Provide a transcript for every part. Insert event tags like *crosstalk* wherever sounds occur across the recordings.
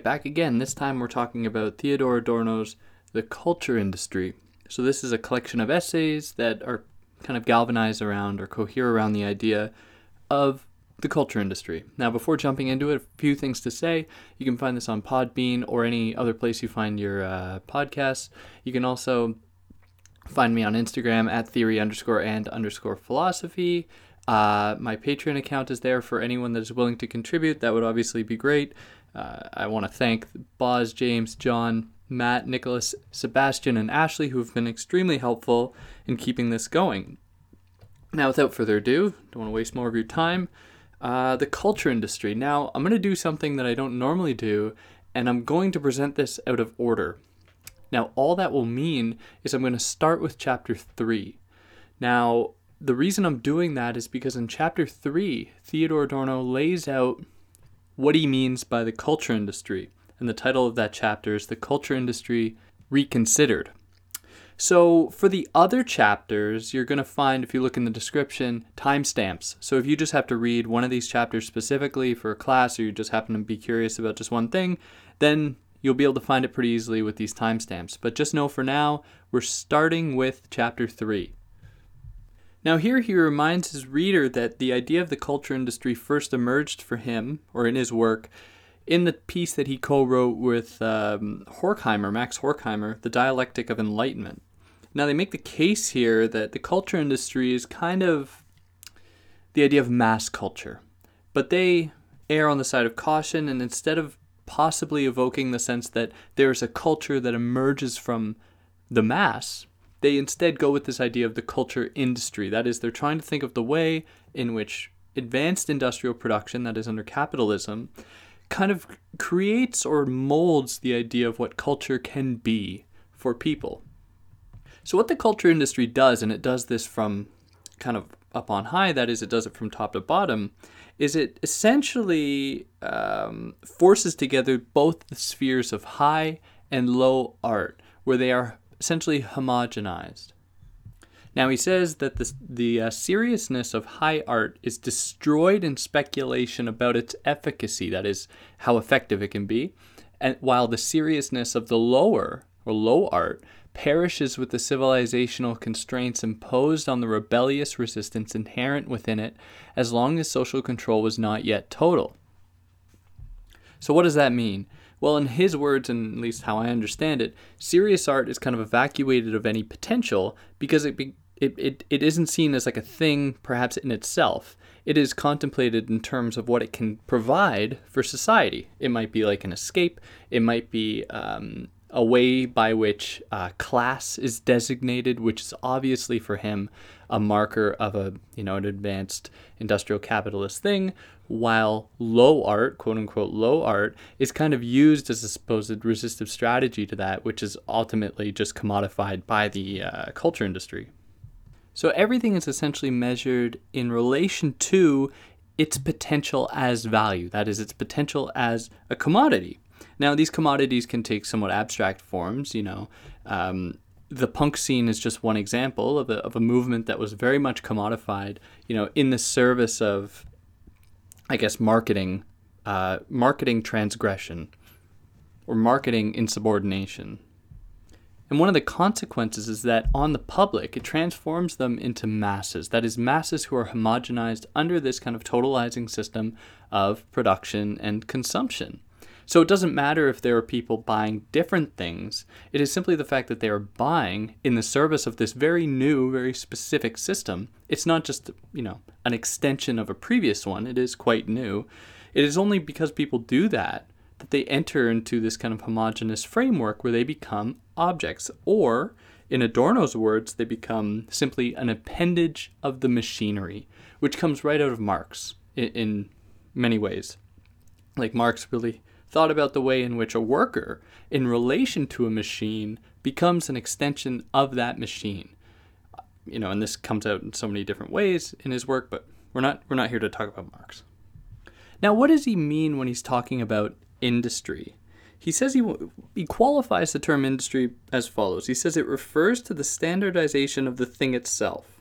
Right, back again. This time we're talking about Theodor Adorno's The Culture Industry. So, this is a collection of essays that are kind of galvanized around or cohere around the idea of the culture industry. Now, before jumping into it, a few things to say. You can find this on Podbean or any other place you find your uh, podcasts. You can also find me on Instagram at theory underscore and underscore philosophy. Uh, my Patreon account is there for anyone that is willing to contribute. That would obviously be great. Uh, I want to thank Boz, James, John, Matt, Nicholas, Sebastian, and Ashley, who have been extremely helpful in keeping this going. Now, without further ado, don't want to waste more of your time. Uh, the culture industry. Now, I'm going to do something that I don't normally do, and I'm going to present this out of order. Now, all that will mean is I'm going to start with chapter 3. Now, the reason I'm doing that is because in chapter 3, Theodor Adorno lays out what he means by the culture industry. And the title of that chapter is The Culture Industry Reconsidered. So, for the other chapters, you're going to find, if you look in the description, timestamps. So, if you just have to read one of these chapters specifically for a class or you just happen to be curious about just one thing, then you'll be able to find it pretty easily with these timestamps. But just know for now, we're starting with chapter 3. Now, here he reminds his reader that the idea of the culture industry first emerged for him, or in his work, in the piece that he co wrote with um, Horkheimer, Max Horkheimer, The Dialectic of Enlightenment. Now, they make the case here that the culture industry is kind of the idea of mass culture, but they err on the side of caution, and instead of possibly evoking the sense that there's a culture that emerges from the mass, they instead go with this idea of the culture industry. That is, they're trying to think of the way in which advanced industrial production, that is under capitalism, kind of creates or molds the idea of what culture can be for people. So, what the culture industry does, and it does this from kind of up on high, that is, it does it from top to bottom, is it essentially um, forces together both the spheres of high and low art, where they are essentially homogenized. Now he says that the, the uh, seriousness of high art is destroyed in speculation about its efficacy, that is, how effective it can be, and while the seriousness of the lower or low art perishes with the civilizational constraints imposed on the rebellious resistance inherent within it as long as social control was not yet total. So, what does that mean? Well, in his words, and at least how I understand it, serious art is kind of evacuated of any potential because it, be, it, it, it isn't seen as like a thing perhaps in itself. It is contemplated in terms of what it can provide for society. It might be like an escape, it might be um, a way by which uh, class is designated, which is obviously for him a marker of a you know an advanced industrial capitalist thing, while low art, quote unquote low art, is kind of used as a supposed resistive strategy to that, which is ultimately just commodified by the uh, culture industry. So everything is essentially measured in relation to its potential as value, that is, its potential as a commodity. Now, these commodities can take somewhat abstract forms, you know. Um, the punk scene is just one example of a, of a movement that was very much commodified, you know, in the service of I guess, marketing, uh, marketing transgression or marketing insubordination. And one of the consequences is that on the public, it transforms them into masses. That is, masses who are homogenized under this kind of totalizing system of production and consumption. So it doesn't matter if there are people buying different things. It is simply the fact that they are buying in the service of this very new, very specific system. It's not just, you know, an extension of a previous one. It is quite new. It is only because people do that that they enter into this kind of homogenous framework where they become objects or in Adorno's words, they become simply an appendage of the machinery, which comes right out of Marx in, in many ways. Like Marx really thought about the way in which a worker, in relation to a machine, becomes an extension of that machine. You know, and this comes out in so many different ways in his work, but we're not we're not here to talk about Marx. Now, what does he mean when he's talking about industry? He says he, he qualifies the term industry as follows. He says it refers to the standardization of the thing itself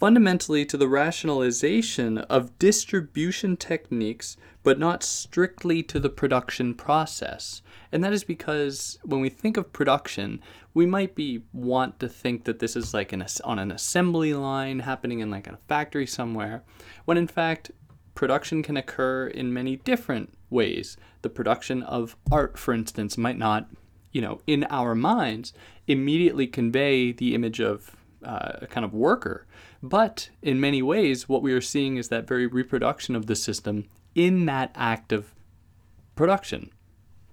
fundamentally to the rationalization of distribution techniques, but not strictly to the production process. And that is because when we think of production, we might be want to think that this is like an on an assembly line happening in like a factory somewhere, when in fact production can occur in many different ways. The production of art, for instance, might not, you know, in our minds, immediately convey the image of uh, a kind of worker. But in many ways, what we are seeing is that very reproduction of the system in that act of production,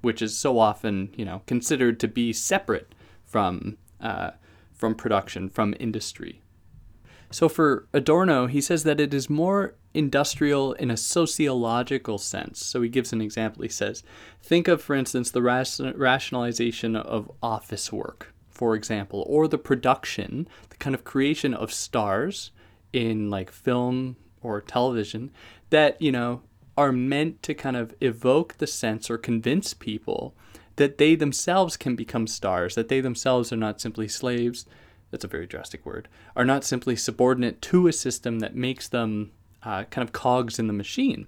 which is so often, you know, considered to be separate from uh, from production, from industry. So for Adorno, he says that it is more industrial in a sociological sense. So he gives an example. He says, think of, for instance, the rationalization of office work, for example, or the production, the kind of creation of stars in like film or television that, you know, are meant to kind of evoke the sense or convince people that they themselves can become stars, that they themselves are not simply slaves that's a very drastic word, are not simply subordinate to a system that makes them uh, kind of cogs in the machine.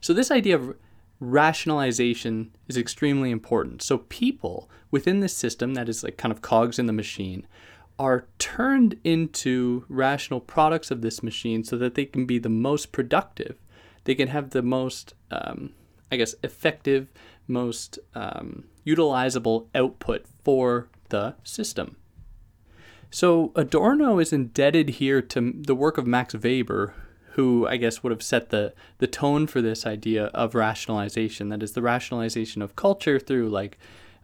So, this idea of rationalization is extremely important. So, people within this system that is like kind of cogs in the machine are turned into rational products of this machine so that they can be the most productive. They can have the most, um, I guess, effective, most um, utilizable output for the system. So Adorno is indebted here to the work of Max Weber, who I guess would have set the, the tone for this idea of rationalization. That is the rationalization of culture through like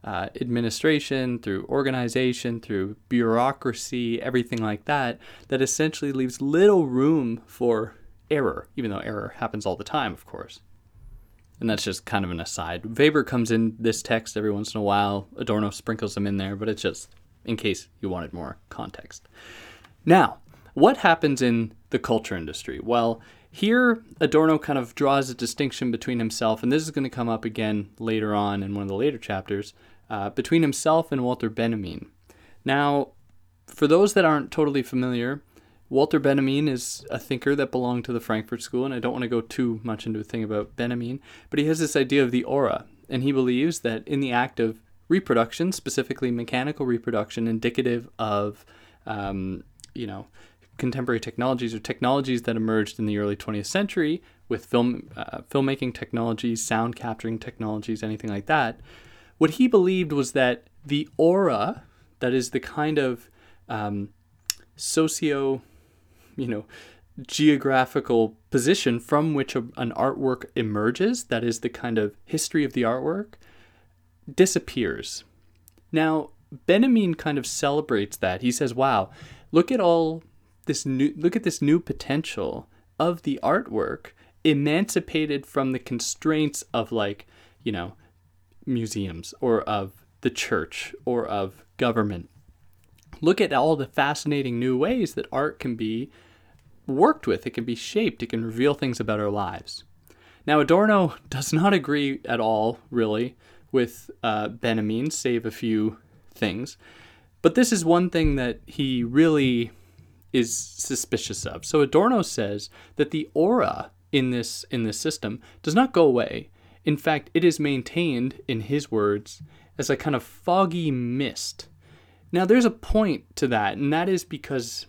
uh, administration, through organization, through bureaucracy, everything like that, that essentially leaves little room for error, even though error happens all the time, of course. And that's just kind of an aside. Weber comes in this text every once in a while. Adorno sprinkles him in there, but it's just in case you wanted more context. Now, what happens in the culture industry? Well, here Adorno kind of draws a distinction between himself, and this is going to come up again later on in one of the later chapters, uh, between himself and Walter Benjamin. Now, for those that aren't totally familiar, Walter Benjamin is a thinker that belonged to the Frankfurt School, and I don't want to go too much into a thing about Benjamin, but he has this idea of the aura, and he believes that in the act of reproduction, specifically mechanical reproduction, indicative of, um, you know, contemporary technologies or technologies that emerged in the early 20th century with film uh, filmmaking technologies, sound capturing technologies, anything like that. What he believed was that the aura, that is the kind of um, socio, you know, geographical position from which a, an artwork emerges, that is the kind of history of the artwork, disappears. Now, Benjamin kind of celebrates that. He says, "Wow, look at all this new look at this new potential of the artwork emancipated from the constraints of like, you know, museums or of the church or of government. Look at all the fascinating new ways that art can be worked with, it can be shaped, it can reveal things about our lives." Now, Adorno *laughs* does not agree at all, really, with uh, Benjamin, save a few things. But this is one thing that he really is suspicious of. So Adorno says that the aura in this in this system does not go away. In fact, it is maintained, in his words, as a kind of foggy mist. Now, there's a point to that, and that is because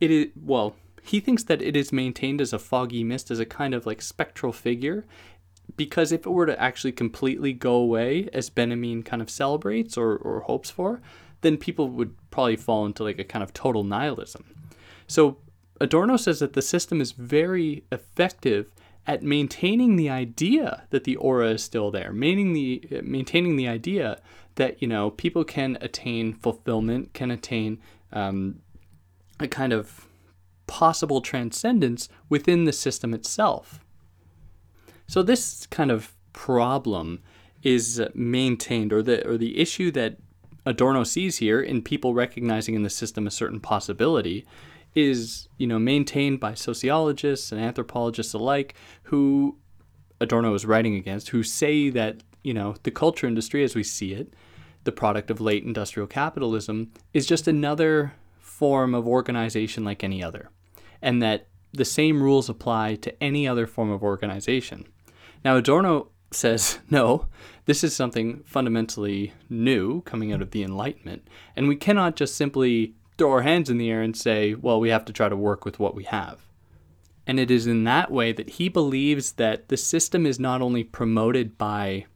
it is, well, he thinks that it is maintained as a foggy mist, as a kind of like spectral figure, because if it were to actually completely go away, as Benjamin kind of celebrates or, or hopes for, then people would probably fall into like a kind of total nihilism. So Adorno says that the system is very effective at maintaining the idea that the aura is still there, maintaining the maintaining the idea that you know people can attain fulfillment, can attain um, a kind of possible transcendence within the system itself. So this kind of problem is maintained, or the or the issue that Adorno sees here in people recognizing in the system a certain possibility is you know maintained by sociologists and anthropologists alike who Adorno is writing against who say that you know the culture industry as we see it the product of late industrial capitalism is just another form of organization like any other, and that the same rules apply to any other form of organization. Now, Adorno says, *laughs* no, this is something fundamentally new coming out of the Enlightenment, and we cannot just simply throw our hands in the air and say, well, we have to try to work with what we have. And it is in that way that he believes that the system is not only promoted by,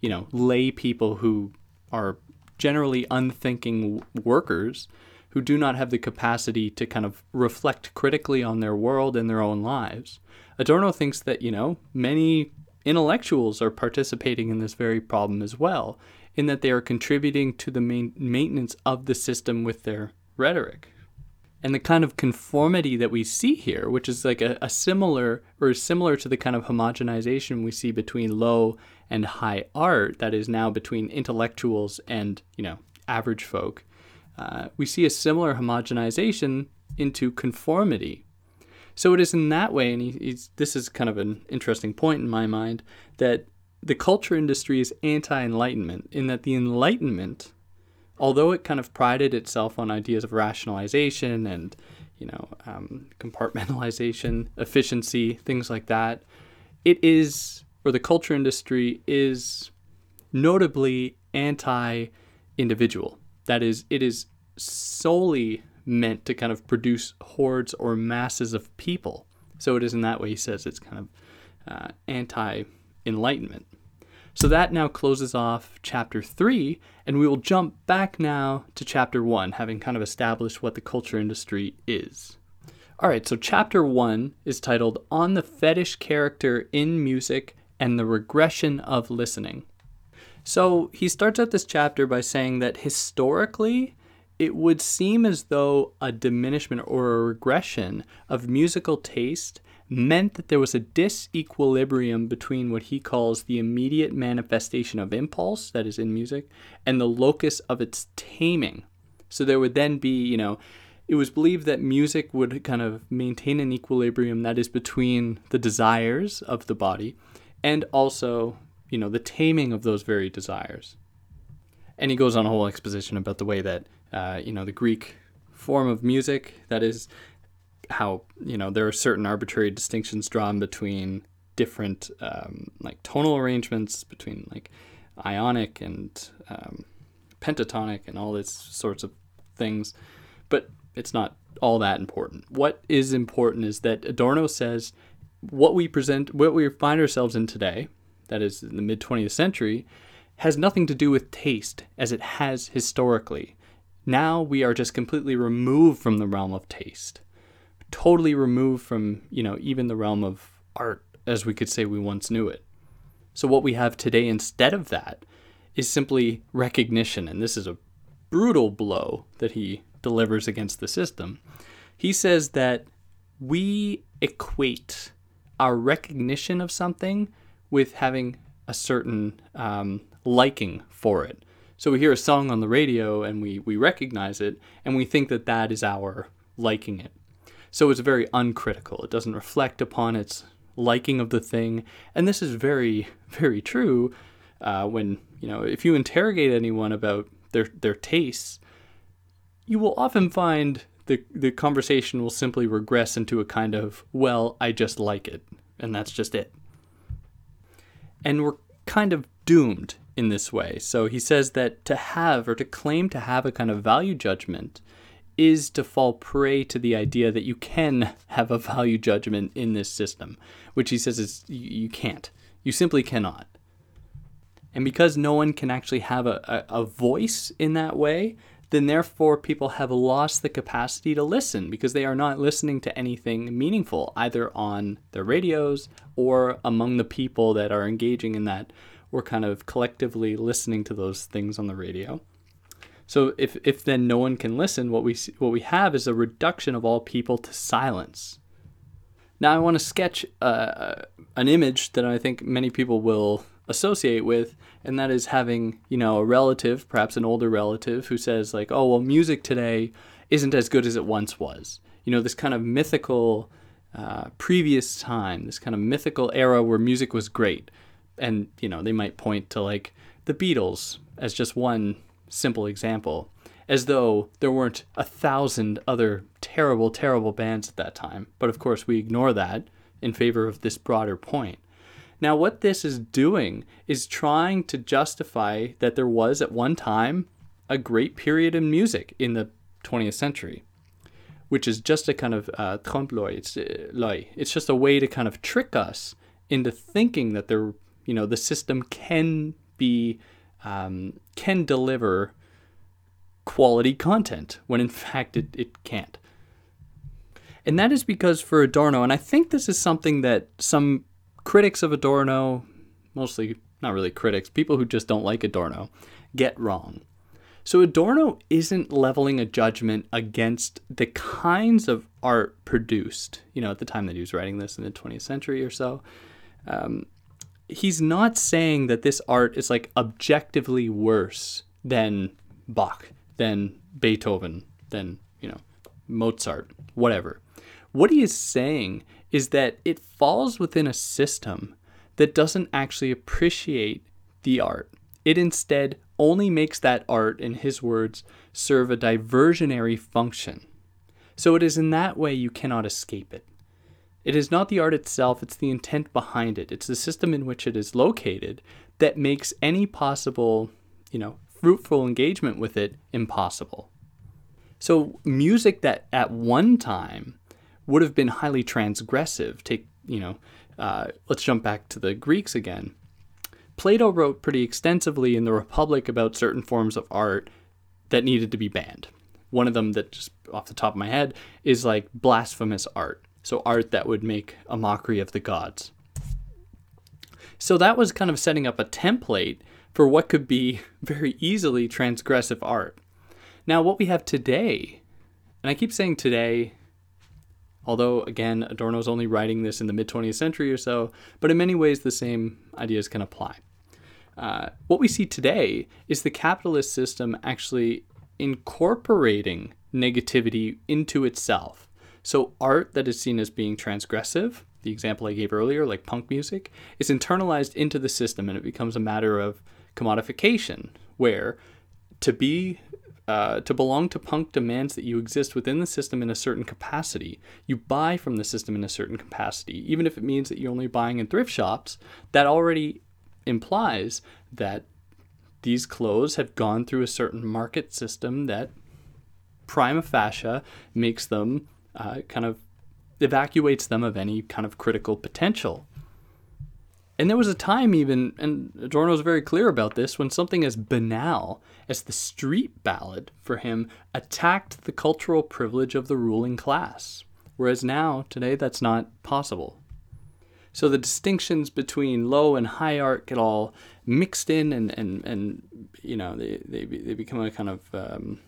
you know, lay people who are generally unthinking workers who do not have the capacity to kind of reflect critically on their world and their own lives. Adorno thinks that, you know, many intellectuals are participating in this very problem as well, in that they are contributing to the main maintenance of the system with their rhetoric. And the kind of conformity that we see here, which is like a, a similar or similar to the kind of homogenization we see between low and high art, that is now between intellectuals and you know average folk, uh, we see a similar homogenization into conformity. So it is in that way, and he, this is kind of an interesting point in my mind, that the culture industry is anti Enlightenment, in that the Enlightenment although it kind of prided itself on ideas of rationalization and you know um, compartmentalization, *laughs* efficiency, things like that, it is or the culture industry is notably anti-individual. That is, it is solely meant to kind of produce hordes or masses of people. So it is in that way he says it's kind of uh, anti-enlightenment. So that now closes off chapter 3, and we will jump back now to chapter 1, having kind of established what the culture industry is. All right, so chapter 1 is titled On the Fetish Character in Music and the Regression of Listening. So he starts out this chapter by saying that historically, it would seem as though a diminishment or a regression of musical taste meant that there was a disequilibrium between what he calls the immediate manifestation of impulse, that is in music, and the locus of its taming. So there would then be, you know, it was believed that music would kind of maintain an equilibrium that is between the desires of the body and also, you know, the taming of those very desires. And he goes on a whole exposition about the way that, uh, you know, the Greek form of music, that is, how you know there are certain arbitrary distinctions drawn between different um, like tonal arrangements between like ionic and um, pentatonic and all these sorts of things but it's not all that important. What is important is that adorno says what we present what we find ourselves in today that is in the mid 20th century has nothing to do with taste as it has historically. Now we are just completely removed from the realm of taste totally removed from, you know, even the realm of art as we could say we once knew it. So what we have today instead of that is simply recognition, and this is a brutal blow that he delivers against the system. He says that we equate our recognition of something with having a certain um, liking for it. So we hear a song on the radio and we, we recognize it and we think that that is our liking it. So it's very uncritical. It doesn't reflect upon its liking of the thing. And this is very, *laughs* very true uh, when, you know, if you interrogate anyone about their, their tastes, you will often find the, the conversation will simply regress into a kind of, well, I just like it. And that's just it. And we're kind of doomed in this way. So he says that to have or to claim to have a kind of value judgment is to fall prey to the idea that you can have a value judgment in this system, which he says is you, can't. You simply cannot. And because no one can actually have a, a, a voice in that way, then therefore people have lost the capacity to listen because they are not listening to anything meaningful, either on their radios or among the people that are engaging in that or kind of collectively listening to those things on the radio. So if, if then no one can listen, what we what we have is a reduction of all people to silence. Now I want to sketch uh, an image that I think many people will associate with, and that is having you know a relative, perhaps an older relative, who says like, "Oh well, music today isn't as good as it once was." You know, this kind of mythical uh, previous time, this kind of mythical era where music was great, and you know they might point to like the Beatles as just one simple example. as though there weren't a thousand other terrible, terrible bands at that time. But of course, we ignore that in favor of this broader point. Now, what this is doing is trying to justify that there was at one time a great period in music in the 20th century, which is just a kind of uh, trompe l'oeil. It's, uh, it's just a way to kind of trick us into thinking that there, you know, the system can be um, can deliver quality content when in fact it, it can't. And that is because for Adorno, and I think this is something that some critics of Adorno, mostly not really critics, people who just don't like Adorno, get wrong. So Adorno isn't leveling a judgment against the kinds of art produced, you know, at the time that he was writing this in the 20th century or so. Um, he's not saying that this art is like objectively worse than Bach, than Beethoven, than, you know, Mozart, whatever. What he is saying is that it falls within a system that doesn't actually appreciate the art. It instead only makes that art, in his words, serve a diversionary function. So it is in that way you cannot escape it. It is not the art itself, it's the intent behind it. It's the system in which it is located that makes any possible, you know, fruitful engagement with it impossible. So music that at one time would have been highly transgressive. Take, you know, uh, let's jump back to the Greeks again. Plato wrote pretty extensively in the Republic about certain forms of art that needed to be banned. One of them, that just off the top of my head, is like blasphemous art. So, art that would make a mockery of the gods. So, that was kind of setting up a template for what could be *laughs* very easily transgressive art. Now, what we have today, and I keep saying today, although again, Adorno's only writing this in the mid 20th century or so, but in many ways the same ideas can apply. Uh, what we see today is the capitalist system actually incorporating negativity into itself. So, art that is seen as being transgressive, the example I gave earlier, like punk music, is internalized into the system and it becomes a matter of commodification, where to be uh, to belong to punk demands that you exist within the system in a certain capacity. You buy from the system in a certain capacity, even if it means that you're only buying in thrift shops. That already implies that these clothes have gone through a certain market system that prima facie makes them uh, kind of evacuates them of any kind of critical potential. And there was a time, even, and Adorno was very clear about this, when something as banal as the street ballad for him attacked the cultural privilege of the ruling class. Whereas now, today, that's not possible. So the distinctions between low and high art get all mixed in, and, and, and you know, they, they, they become a kind of, um,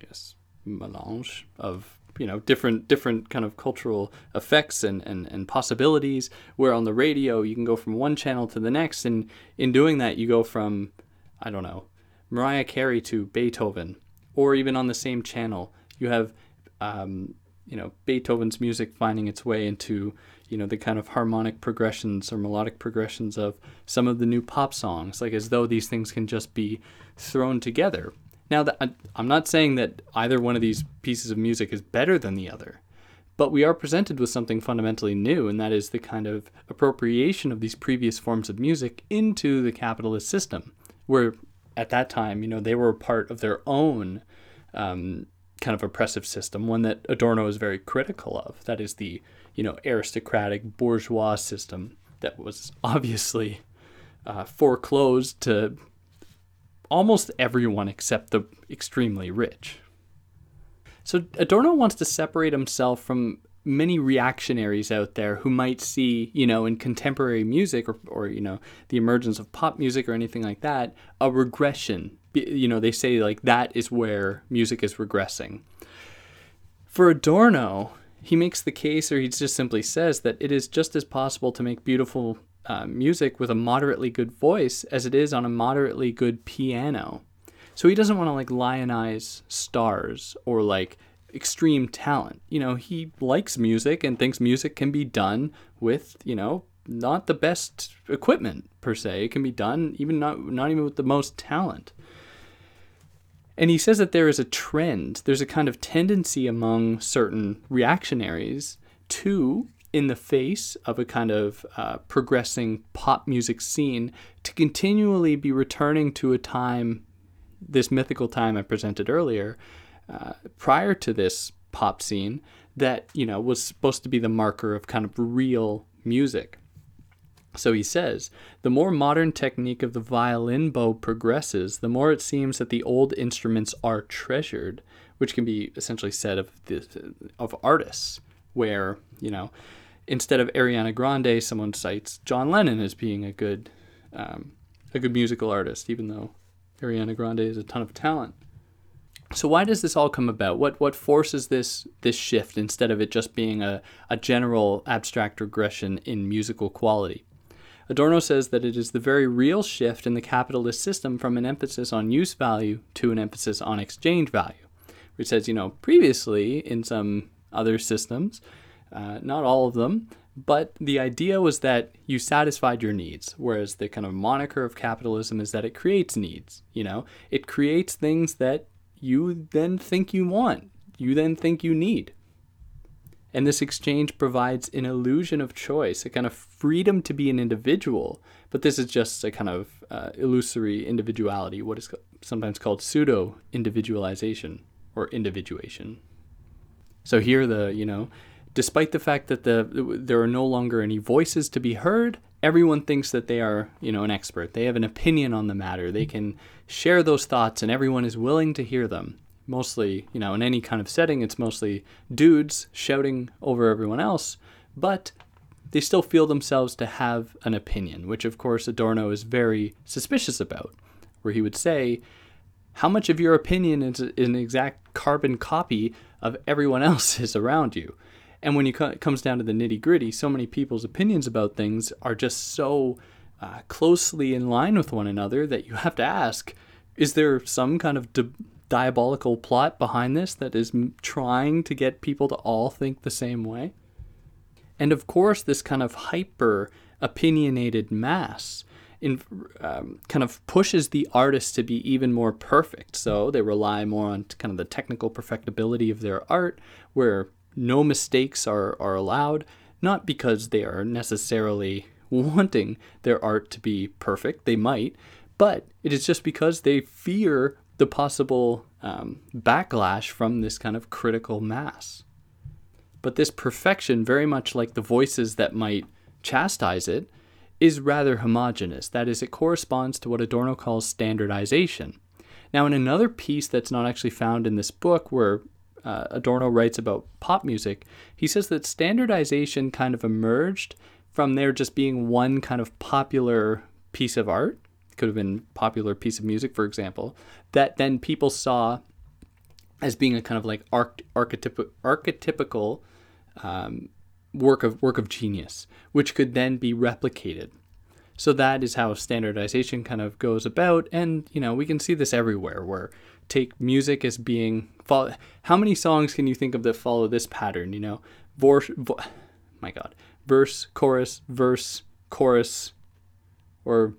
I guess, melange of you know different different kind of cultural effects and, and, and possibilities where on the radio you can go from one channel to the next. And in doing that you go from i don't know mariah carey to beethoven or even on the same channel you have um, you know beethoven's music finding its way into you know the kind of harmonic progressions or melodic progressions of some of the new pop songs like as though these things can just be thrown together now, I'm not saying that either one of these pieces of music is better than the other, but we are presented with something fundamentally new, and that is the kind of appropriation of these previous forms of music into the capitalist system, where at that time, you know, they were part of their own um, kind of oppressive system, one that Adorno is very critical of. That is the, you know, aristocratic bourgeois system that was obviously uh, foreclosed to almost everyone except the extremely rich. So Adorno wants to separate himself from many reactionaries out there who might see, you know, in contemporary music or, or you know, the emergence of pop music or anything like that, a regression. You know, they say like that is where music is regressing. For Adorno, he makes the case, or he just simply says that it is just as possible to make beautiful uh, music with a moderately good voice as it is on a moderately good piano. So he doesn't want to like lionize stars or like extreme talent. You know, he likes music and thinks music can be done with, you know, not the best equipment per se. It can be done even not not even with the most talent. And he says that there is a trend, there's a kind of tendency among certain reactionaries to, in the face of a kind of uh, progressing pop music scene, to continually be returning to a time, this mythical time I presented earlier, uh, prior to this pop scene, that, you know, was supposed to be the marker of kind of real music. So he says, the more modern technique of the violin bow progresses, the more it seems that the old instruments are treasured, which can be essentially said of the, of artists, where you know, instead of Ariana Grande, someone cites John Lennon as being a good um, a good musical artist, even though Ariana Grande is a ton of talent. So why does this all come about? What what forces this this shift instead of it just being a, a general abstract regression in musical quality? Adorno says that it is the very real shift in the capitalist system from an emphasis on use value to an emphasis on exchange value. Which says, you know, previously in some other systems, uh, not all of them, but the idea was that you satisfied your needs, whereas the kind of moniker of capitalism is that it creates needs. You know, it creates things that you then think you want, you then think you need. And this exchange provides an illusion of choice, a kind of freedom to be an individual. But this is just a kind of uh, illusory individuality, what is sometimes called pseudo individualization or individuation. So here, the, you know, despite the fact that the there are no longer any voices to be heard, everyone thinks that they are, you know, an expert. They have an opinion on the matter. They can share those thoughts and everyone is willing to hear them mostly, you know, in any kind of setting, it's mostly dudes shouting over everyone else, but they still feel themselves to have an opinion, which of course Adorno is very suspicious about, where he would say, How much of your opinion is an exact carbon copy of everyone *laughs* else's around you? And when it comes down to the nitty gritty, so many people's opinions about things are just so uh, closely in line with one another that you have to ask is there some kind of de- diabolical plot behind this that is trying to get people to all think the same way. And of course, this kind of hyper opinionated mass in, um, kind of pushes the artist to be even more perfect. So they rely more on kind of the technical perfectibility of their art, where no mistakes are, are allowed, not because they are necessarily wanting their art to be perfect, they might, but it is just because they fear the possible um, backlash from this kind of critical mass. But this perfection, very much like the voices that might chastise it, is rather homogenous. That is, it corresponds to what Adorno calls standardization. Now, in another piece that's not actually found in this book, where uh, Adorno writes about pop music, he says that standardization kind of emerged from there just being one kind of popular piece of art could have been popular piece of music, for example, that then people saw as being a kind of like arch- archetyp- archetypical um, work of work of genius, which could then be replicated. So that is how standardization kind of goes about, and you know we can see this everywhere. Where take music as being follow, how many songs can you think of that follow this pattern? You know, vor, vo, my God, verse, chorus, verse, chorus, or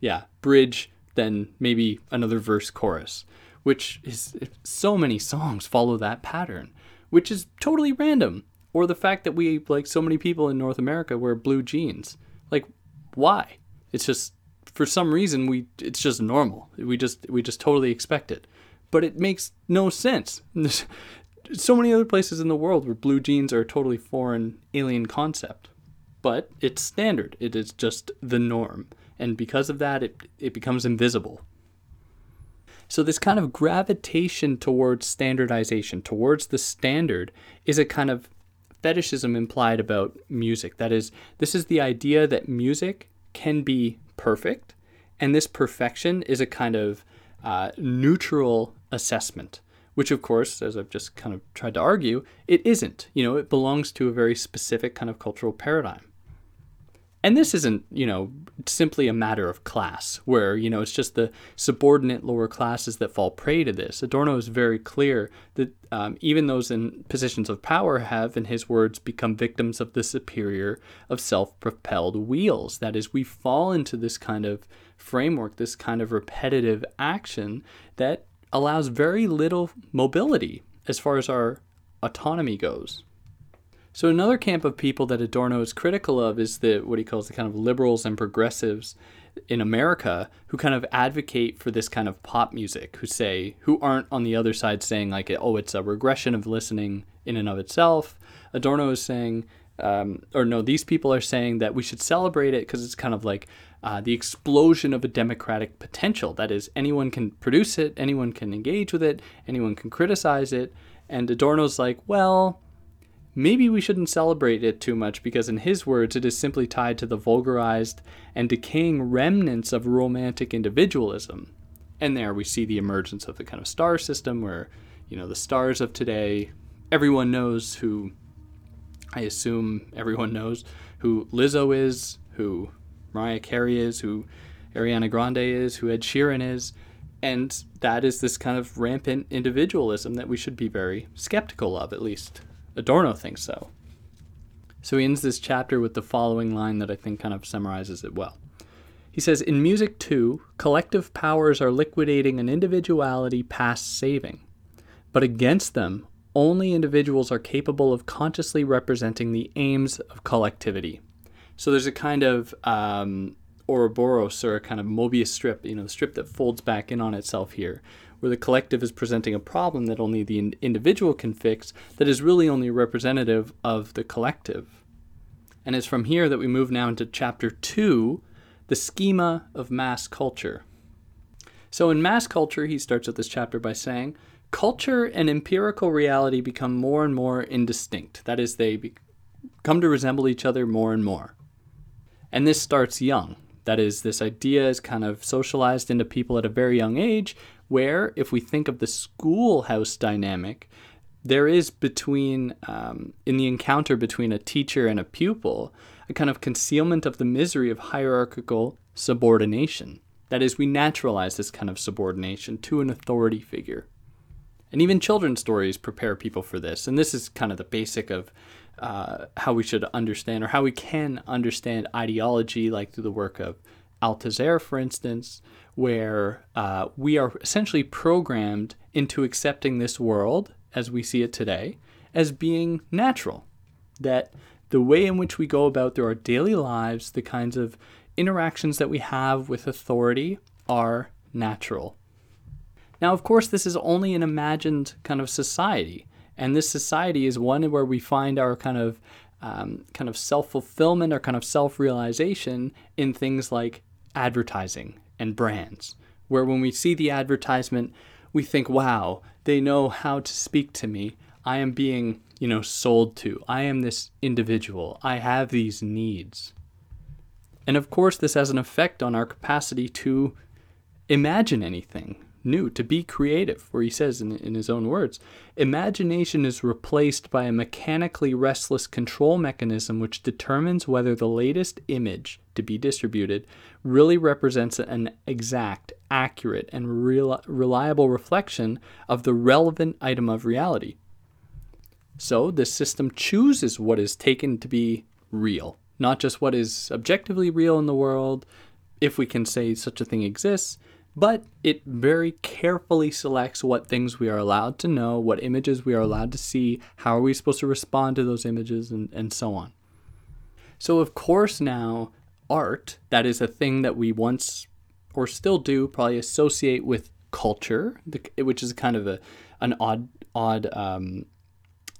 yeah, bridge, then maybe another verse chorus, which is so many songs follow that pattern, which is totally random. Or the fact that we, like so many people in North America, wear blue jeans. Like, why? It's just, for some reason, we, it's just normal. We just, we just totally expect it. But it makes no sense. There's *laughs* so many other places in the world where blue jeans are a totally foreign, alien concept. But it's standard. It is just the norm and because of that, it, it becomes invisible. So, this kind of gravitation towards standardization, towards the standard, is a kind of fetishism implied about music. That is, this is the idea that music can be perfect, and this perfection is a kind of uh, neutral assessment, which, of course, as I've just kind of tried to argue, it isn't. You know, it belongs to a very specific kind of cultural paradigm. And this isn't you know simply a matter of class where you know it's just the subordinate lower classes that fall prey to this. Adorno is very clear that um, even those in positions of power have in his words become victims of the superior of self-propelled wheels. That is we fall into this kind of framework this kind of repetitive action that allows very little mobility as far as our autonomy goes. So another camp of people that Adorno is critical of is the what he calls the kind of liberals and progressives in America who kind of advocate for this kind of pop music, who say who aren't on the other side saying like oh it's a regression of listening in and of itself. Adorno is saying um, or no, these people are saying that we should celebrate it because it's kind of like uh, the explosion of a democratic potential. That is, anyone can produce it, anyone can engage with it, anyone can criticize it. And Adorno's like, well, maybe we shouldn't celebrate it too much because, in his words, it is simply tied to the vulgarized and decaying remnants of romantic individualism. And there we see the emergence of the kind of star system where, you know, the stars of today, everyone knows who, I assume everyone knows who Lizzo is, who Mariah Carey is, who Ariana Grande is, who Ed Sheeran is. And that is this kind of rampant individualism that we should be very skeptical of, at least Adorno thinks so. So he ends this chapter with the following line that I think kind of summarizes it well. He says, In music, too, collective powers are liquidating an individuality past saving. But against them, only individuals are capable of consciously representing the aims of collectivity. So there's a kind of um, Ouroboros or a kind of Mobius strip, you know, the strip that folds back in on itself here, where the collective is presenting a problem that only the in- individual can fix, that is really only representative of the collective. And it's from here that we move now into chapter two, the schema of mass culture. So in mass culture, he starts out this chapter by saying, culture and empirical reality become more and more indistinct. That is, they be- come to resemble each other more and more. And this starts young. That is, this idea is kind of socialized into people at a very young age, where, if we think of the schoolhouse dynamic, there is between, um, in the encounter between a teacher and a pupil, a kind of concealment of the misery of hierarchical subordination. That is, we naturalize this kind of subordination to an authority figure. And even children's stories prepare people for this. And this is kind of the basic of uh, how we should understand or how we can understand ideology, like through the work of Althusser, for instance, where uh, we are essentially programmed into accepting this world as we see it today as being natural. That the way in which we go about through our daily lives, the kinds of interactions that we have with authority are natural. Now, of course, this is only an imagined kind of society. And this society is one where we find our kind of um, kind of self fulfillment or kind of self realization in things like advertising and brands, where when we see the advertisement, we think, wow, they know how to speak to me. I am being, you know, sold to. I am this individual. I have these needs. And of course, this has an effect on our capacity to imagine anything, new, to be creative, where he says in, in his own words, imagination is replaced by a mechanically restless control mechanism which determines whether the latest image to be distributed really represents an exact, accurate, and real, reliable reflection of the relevant item of reality. So, this system chooses what is taken to be real, not just what is objectively real in the world, if we can say such a thing exists, but it very carefully selects what things we are allowed to know, what images we are allowed to see, how are we supposed to respond to those images, and, and so on. So, of course, now art, that is a thing that we once or still do probably associate with culture, which is kind of a an odd odd um,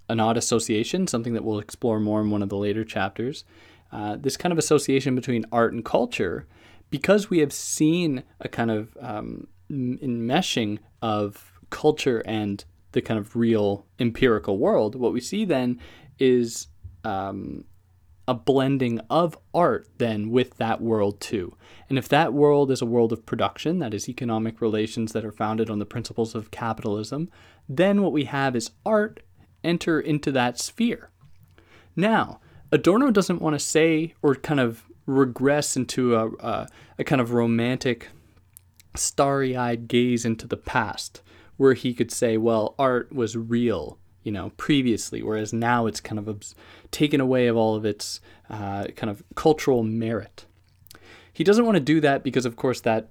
an odd association, something that we'll explore more in one of the later chapters. Uh, this kind of association between art and culture because we have seen a kind of um, enmeshing of culture and the kind of real empirical world, what we see then is um, a blending of art then with that world too. And if that world is a world of production, that is economic relations that are founded on the principles of capitalism, then what we have is art enter into that sphere. Now, Adorno doesn't want to say or kind of regress into a, a, a kind of romantic, starry eyed gaze into the past, where he could say, well, art was real, you know, previously, whereas now it's kind of taken away of all of its uh, kind of cultural merit. He doesn't want to do that because, of course, that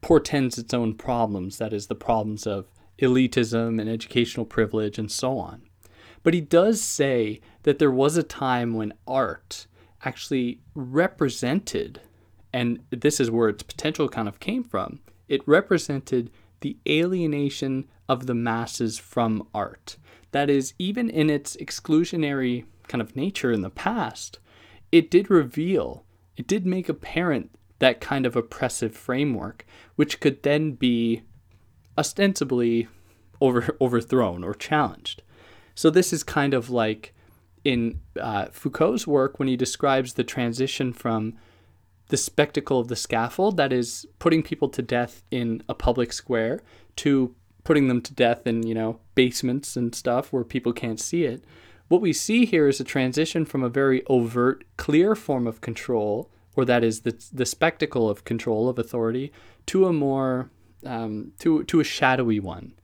portends its own problems. That is, the problems of elitism and educational privilege and so on. But he does say that there was a time when art actually represented, and this is where its potential kind of came from, it represented the alienation of the masses from art. That is, even in its exclusionary kind of nature in the past, it did reveal, it did make apparent that kind of oppressive framework, which could then be ostensibly over, *laughs* overthrown or challenged. So this is kind of like in uh, Foucault's work when he describes the transition from the spectacle of the scaffold, that is putting people to death in a public square, to putting them to death in you know basements and stuff where people can't see it. What we see here is a transition from a very overt, clear form of control, or that is the the spectacle of control of authority, to a more um, to to a shadowy one,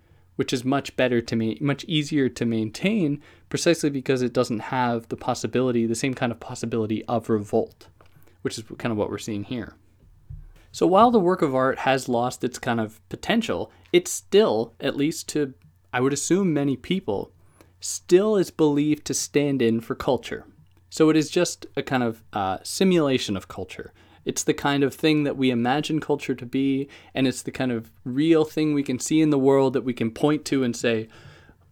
which is much better to me, much easier to maintain, precisely because it doesn't have the possibility, the same kind of possibility of revolt, which is kind of what we're seeing here. So while the work of art has lost its kind of potential, it still, at least to, I would assume, many people, still is believed to stand in for culture. So it is just a kind of uh, simulation of culture. It's the kind of thing that we imagine culture to be, and it's the kind of real thing we can see in the world that we can point to and say,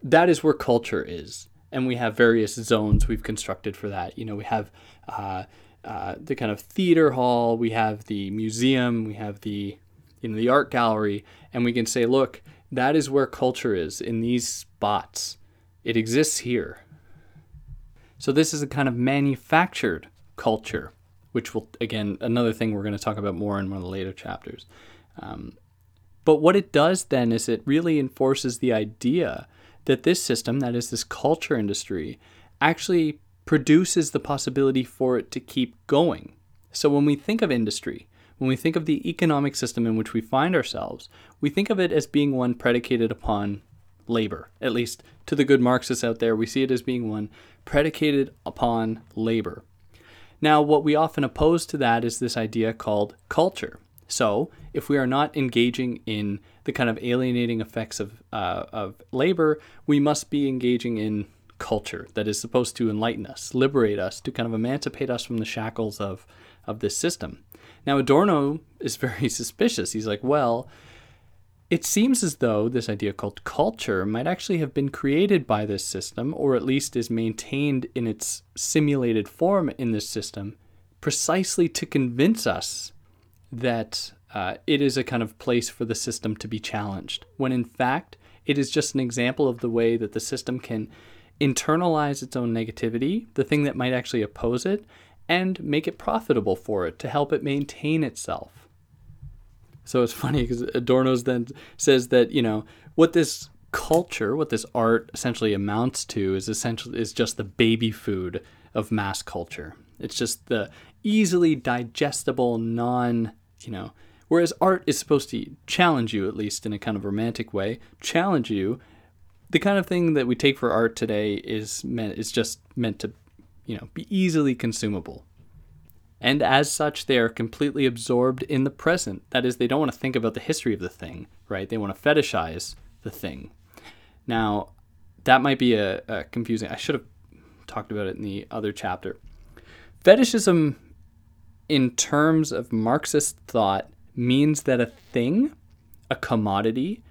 that is where culture is. And we have various zones we've constructed for that. You know, we have uh, uh, the kind of theater hall, we have the museum, we have the you know the art gallery, and we can say, look, that is where culture is in these spots. It exists here. So this is a kind of manufactured culture which will again another thing we're going to talk about more in one of the later chapters. Um, but what it does then is it really enforces the idea that this system, that is this culture industry, actually produces the possibility for it to keep going. So when we think of industry, when we think of the economic system in which we find ourselves, we think of it as being one predicated upon labor. At least to the good Marxists out there, we see it as being one predicated upon labor. Now, what we often oppose to that is this idea called culture. So, if we are not engaging in the kind of alienating effects of, uh, of labor, we must be engaging in culture that is supposed to enlighten us, liberate us, to kind of emancipate us from the shackles of, of this system. Now, Adorno is *laughs* very suspicious. He's like, well, it seems as though this idea called culture might actually have been created by this system, or at least is maintained in its simulated form in this system, precisely to convince us that uh, it is a kind of place for the system to be challenged, when in fact, it is just an example of the way that the system can internalize its own negativity, the thing that might actually oppose it, and make it profitable for it to help it maintain itself. So it's funny because Adorno's then says that you know what this culture, what this art essentially amounts to, is essentially is just the baby food of mass culture. It's just the easily digestible, non you know. Whereas art is supposed to challenge you, at least in a kind of romantic way, challenge you. The kind of thing that we take for art today is meant is just meant to, you know, be easily consumable and as such, they are completely absorbed in the present. That is, they don't want to think about the history of the thing, right? They want to fetishize the thing. Now, that might be a, a confusing. I should have talked about it in the other chapter. Fetishism, in terms of Marxist thought, means that a thing, a commodity,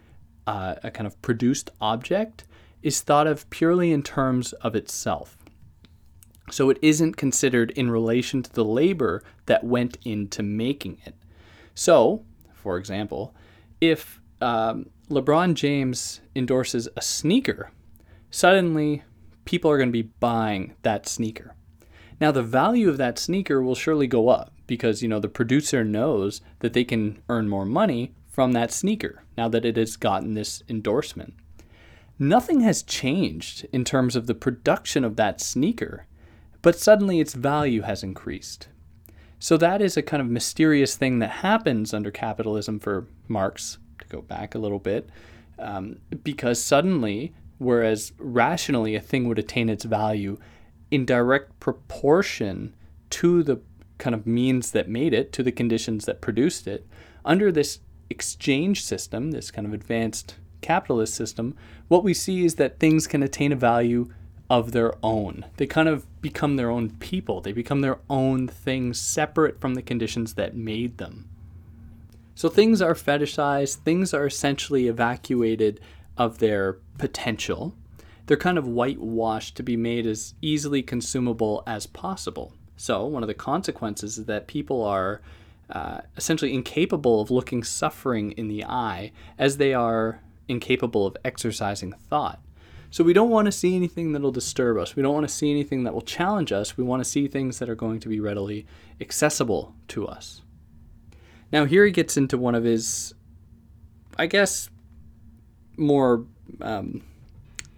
uh, a kind of produced object, is thought of purely in terms of itself. So it isn't considered in relation to the labor that went into making it. So, for example, if um, LeBron James endorses a sneaker, suddenly people are going to be buying that sneaker. Now, the value of that sneaker will surely go up because, you know, the producer knows that they can earn more money from that sneaker now that it has gotten this endorsement. Nothing has changed in terms of the production of that sneaker but suddenly its value has increased. So that is a kind of mysterious thing that happens under capitalism for Marx, to go back a little bit, um, because suddenly, whereas rationally a thing would attain its value in direct proportion to the kind of means that made it, to the conditions that produced it, under this exchange system, this kind of advanced capitalist system, what we see is that things can attain a value of their own. They kind of become their own people. They become their own things separate from the conditions that made them. So things are fetishized, things are essentially evacuated of their potential. They're kind of whitewashed to be made as easily consumable as possible. So, one of the consequences is that people are uh, essentially incapable of looking suffering in the eye as they are incapable of exercising thought. So we don't want to see anything that'll disturb us. We don't want to see anything that will challenge us. We want to see things that are going to be readily accessible to us. Now, here he gets into one of his, I guess, more um,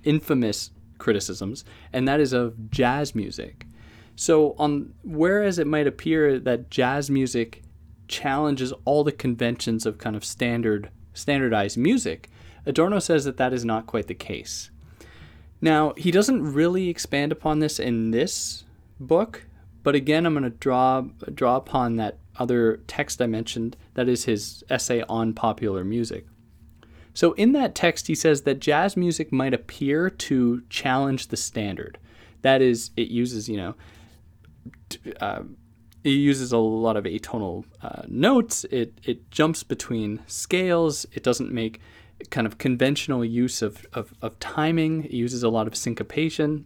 infamous criticisms, and that is of jazz music. So, on whereas it might appear that jazz music challenges all the conventions of kind of standard standardized music, Adorno says that that is not quite the case. Now, he doesn't really expand upon this in this book, but again, I'm going to draw draw upon that other text I mentioned, that is his essay on popular music. So, in that text, he says that jazz music might appear to challenge the standard. That is, it uses, you know, uh, it uses a lot of atonal uh, notes. It it jumps between scales. It doesn't make kind of conventional use of, of, of timing. It uses a lot of syncopation.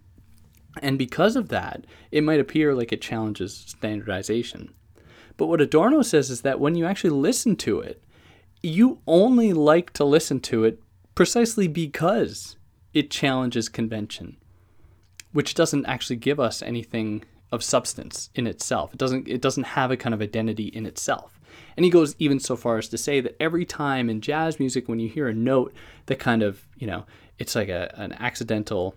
And because of that, it might appear like it challenges standardization. But what Adorno says is that when you actually listen to it, you only like to listen to it precisely because it challenges convention, which doesn't actually give us anything of substance in itself. It doesn't it doesn't have a kind of identity in itself. And he goes even so far as to say that every time in jazz music when you hear a note that kind of, you know, it's like a, an accidental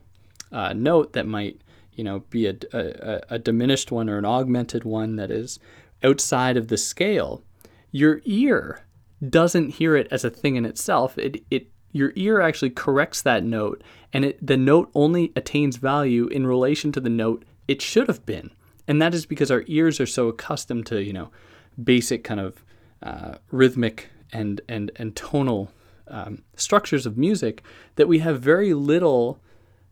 uh, note that might, you know, be a, a, a diminished one or an augmented one that is outside of the scale, your ear doesn't hear it as a thing in itself. It, it your ear actually corrects that note, and it, the note only attains value in relation to the note it should have been. And that is because our ears are so accustomed to, you know, basic kind of uh, rhythmic and, and, and tonal um, structures of music that we have very little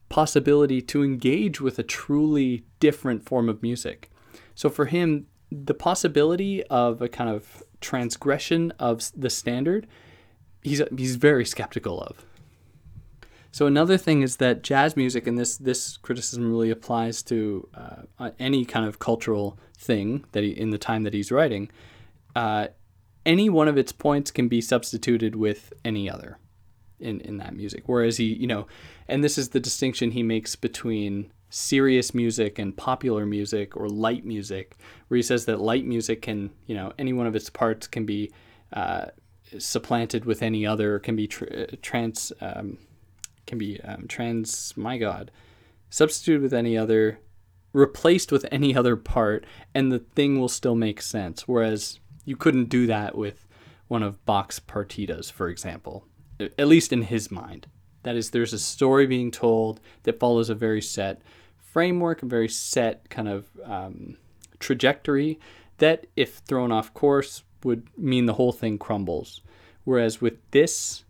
possibility to engage with a truly different form of music. So for him, the possibility of a kind of transgression of the standard, he's he's very skeptical of. So another thing is that jazz music, and this this criticism really applies to uh, any kind of cultural thing that he, in the time that he's writing. Uh, any one of its points can be substituted with any other in in that music. Whereas he, you know, and this is the distinction he makes between serious music and popular music or light music, where he says that light music can, you know, any one of its parts can be uh, supplanted with any other, can be tr- trans, um, can be um, trans, my God, substituted with any other, replaced with any other part, and the thing will still make sense. Whereas you couldn't do that with one of Bach's partitas, for example, at least in his mind. That is, there's a story being told that follows a very set framework, a very set kind of um, trajectory that, if thrown off course, would mean the whole thing crumbles. Whereas with this,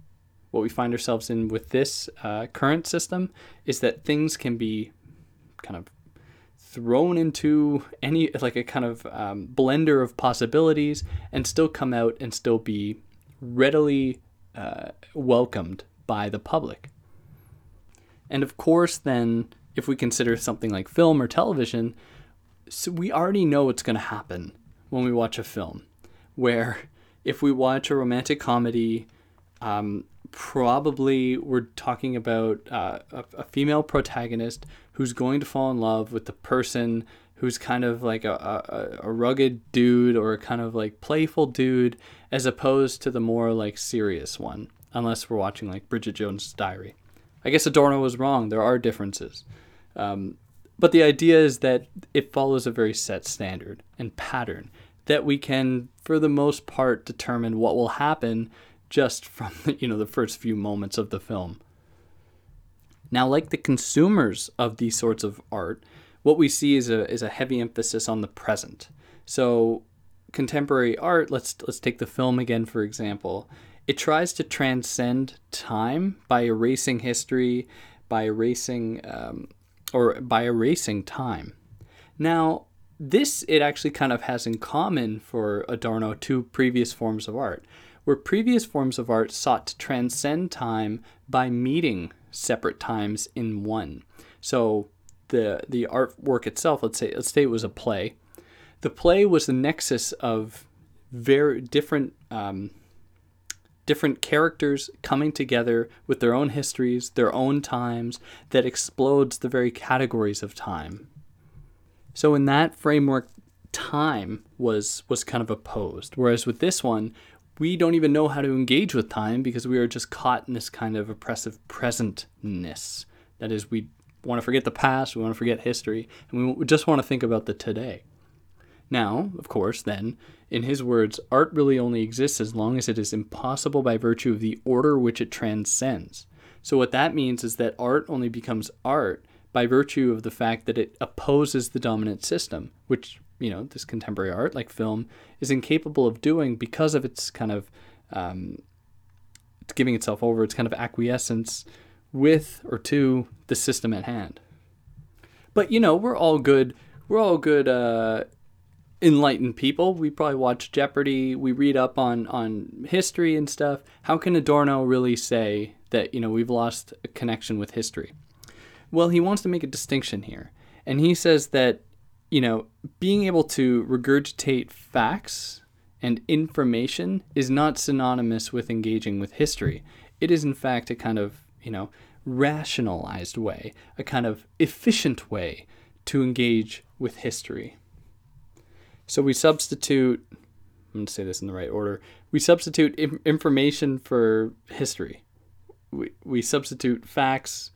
what we find ourselves in with this uh, current system is that things can be kind of thrown into any like a kind of um, blender of possibilities and still come out and still be readily uh, welcomed by the public. And of course, then if we consider something like film or television, so we already know what's going to happen when we watch a film. Where if we watch a romantic comedy, um, probably we're talking about uh, a, a, female protagonist who's going to fall in love with the person who's kind of like a, a, a rugged dude or a kind of like playful dude, as opposed to the more like serious one, unless we're watching like Bridget Jones' Diary. I guess Adorno was wrong. There are differences. Um, but the idea is that it follows a very set standard and pattern that we can, for the most part, determine what will happen just from you know the first few moments of the film. Now, like the consumers of these sorts of art, what we see is a is a heavy emphasis on the present. So, contemporary art, let's let's take the film again for example. it tries to transcend time by erasing history, by erasing um, or by erasing time. Now, this it actually kind of has in common for Adorno two previous forms of art, where previous forms of art sought to transcend time by meeting separate times in one. So the the artwork itself, let's say let's say it was a play. The play was the nexus of very different um, different characters coming together with their own histories, their own times, that explodes the very categories of time. So in that framework, time was was kind of opposed. Whereas with this one, we don't even know how to engage with time because we are just caught in this kind of oppressive presentness. That is, we want to forget the past, we want to forget history, and we just want to think about the today. Now, of course, then, in his words, art really only exists as long as it is impossible by virtue of the order which it transcends. So, what that means is that art only becomes art by virtue of the fact that it opposes the dominant system, which, you know, this contemporary art, like film, is incapable of doing because of its kind of um, it's giving itself over, its kind of acquiescence with or to the system at hand. But, you know, we're all good. We're all good uh, enlightened people. We probably watch Jeopardy. We read up on on history and stuff. How can Adorno really say that you know we've lost a connection with history? Well, he wants to make a distinction here, and he says that you know being able to regurgitate facts and information is not synonymous with engaging with history. It is in fact a kind of you know rationalized way, a kind of efficient way to engage with history. So we substitute, I'm going to say this in the right order, we substitute information for history. We, we substitute facts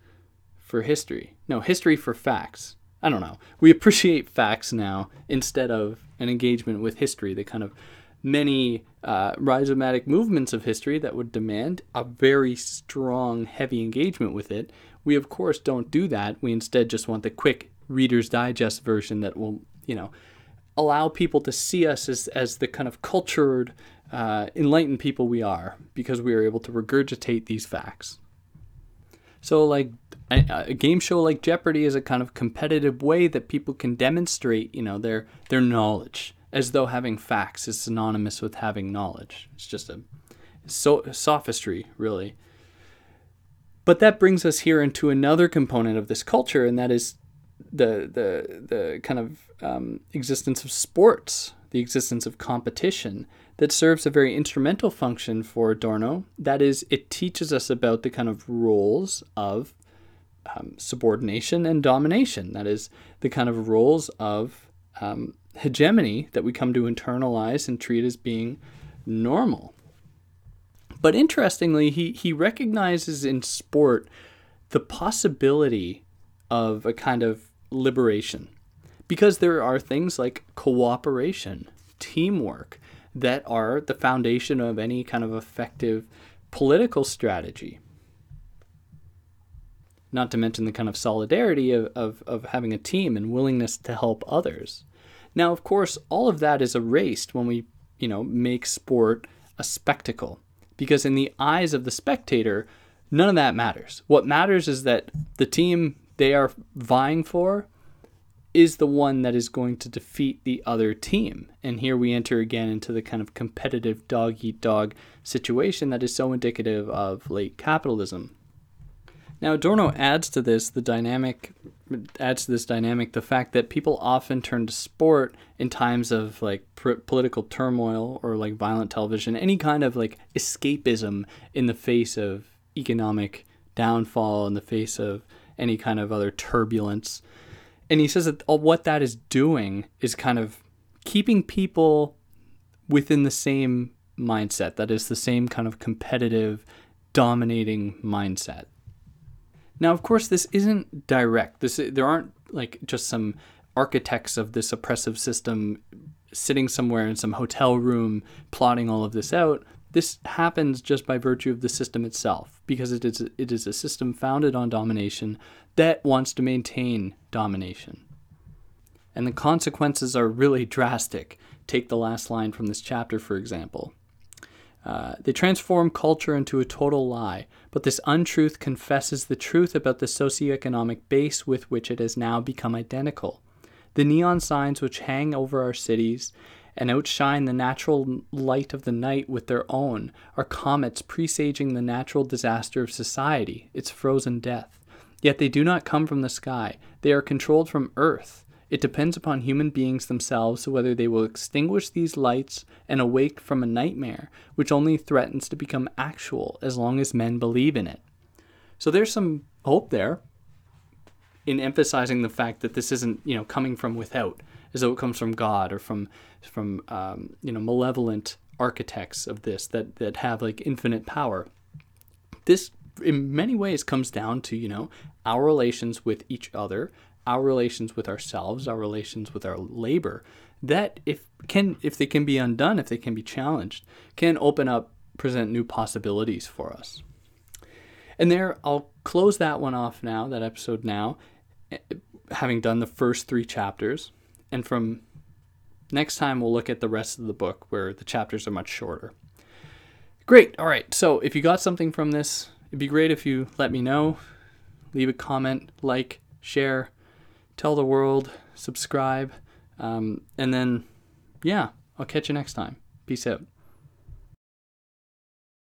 for history. No, history for facts. I don't know. We appreciate *laughs* facts now instead of an engagement with history, the kind of many uh, rhizomatic movements of history that would demand a very strong, heavy engagement with it. We, of course, don't do that. We instead just want the quick Reader's Digest version that will, you know, allow people to see us as, as the kind of cultured, uh, enlightened people we are because we are able to regurgitate these facts. So, like a, a, game show like Jeopardy is a kind of competitive way that people can demonstrate, you know, their their knowledge, as though having facts is synonymous with having knowledge. It's just a so sophistry, really. But that brings us here into another component of this culture, and that is the the the kind of um, existence of sports, the existence of competition that serves a very instrumental function for Adorno. That is, it teaches us about the kind of roles of um, subordination and domination. That is, the kind of roles of um, hegemony that we come to internalize and treat as being normal. But interestingly, he, he recognizes in sport the possibility of a kind of liberation because there are things like cooperation, teamwork that are the foundation of any kind of effective political strategy. Not to mention the kind of solidarity of, of, of having a team and willingness to help others. Now, of course, all of that is erased when we, you know, make sport a spectacle. Because in the eyes of the spectator, none of that matters. What matters is that the team they are vying for is the one that is going to defeat the other team. And here we enter again into the kind of competitive dog eat dog situation that is so indicative of late capitalism. Now Adorno adds to this the dynamic adds to this dynamic the fact that people often turn to sport in times of like pr- political turmoil or like violent television, any kind of like escapism in the face of economic downfall, in the face of any kind of other turbulence. And he says that what that is doing is kind of keeping people within the same mindset. That is the same kind of competitive, dominating mindset. Now, of course, this isn't direct. This there aren't like just some architects of this oppressive system sitting somewhere in some hotel room plotting all of this out. This happens just by virtue of the system itself, because it is it is a system founded on domination that wants to maintain domination. And the consequences are really drastic. Take the last line from this chapter, for example. Uh, they transform culture into a total lie, but this untruth confesses the truth about the socioeconomic base with which it has now become identical. The neon signs which hang over our cities and outshine the natural light of the night with their own are comets presaging the natural disaster of society, its frozen death. Yet they do not come from the sky, they are controlled from earth. It depends upon human beings themselves whether they will extinguish these lights and awake from a nightmare which only threatens to become actual as long as men believe in it. So there's some hope there in emphasizing the fact that this isn't, you know, coming from without, as though it comes from God or from from um, you know malevolent architects of this that that have like infinite power. This in many ways comes down to you know our relations with each other our relations with ourselves, our relations with our labor, that if can if they can be undone, if they can be challenged, can open up, present new possibilities for us. And there, I'll close that one off now, that episode now, eh, having done the first three chapters. And from next time, we'll look at the rest of the book where the chapters are much shorter. Great. All right. So if you got something from this, it'd be great if you let me know. Leave a comment, like, share tell the world, subscribe, um, and then, yeah, I'll catch you next time. Peace out.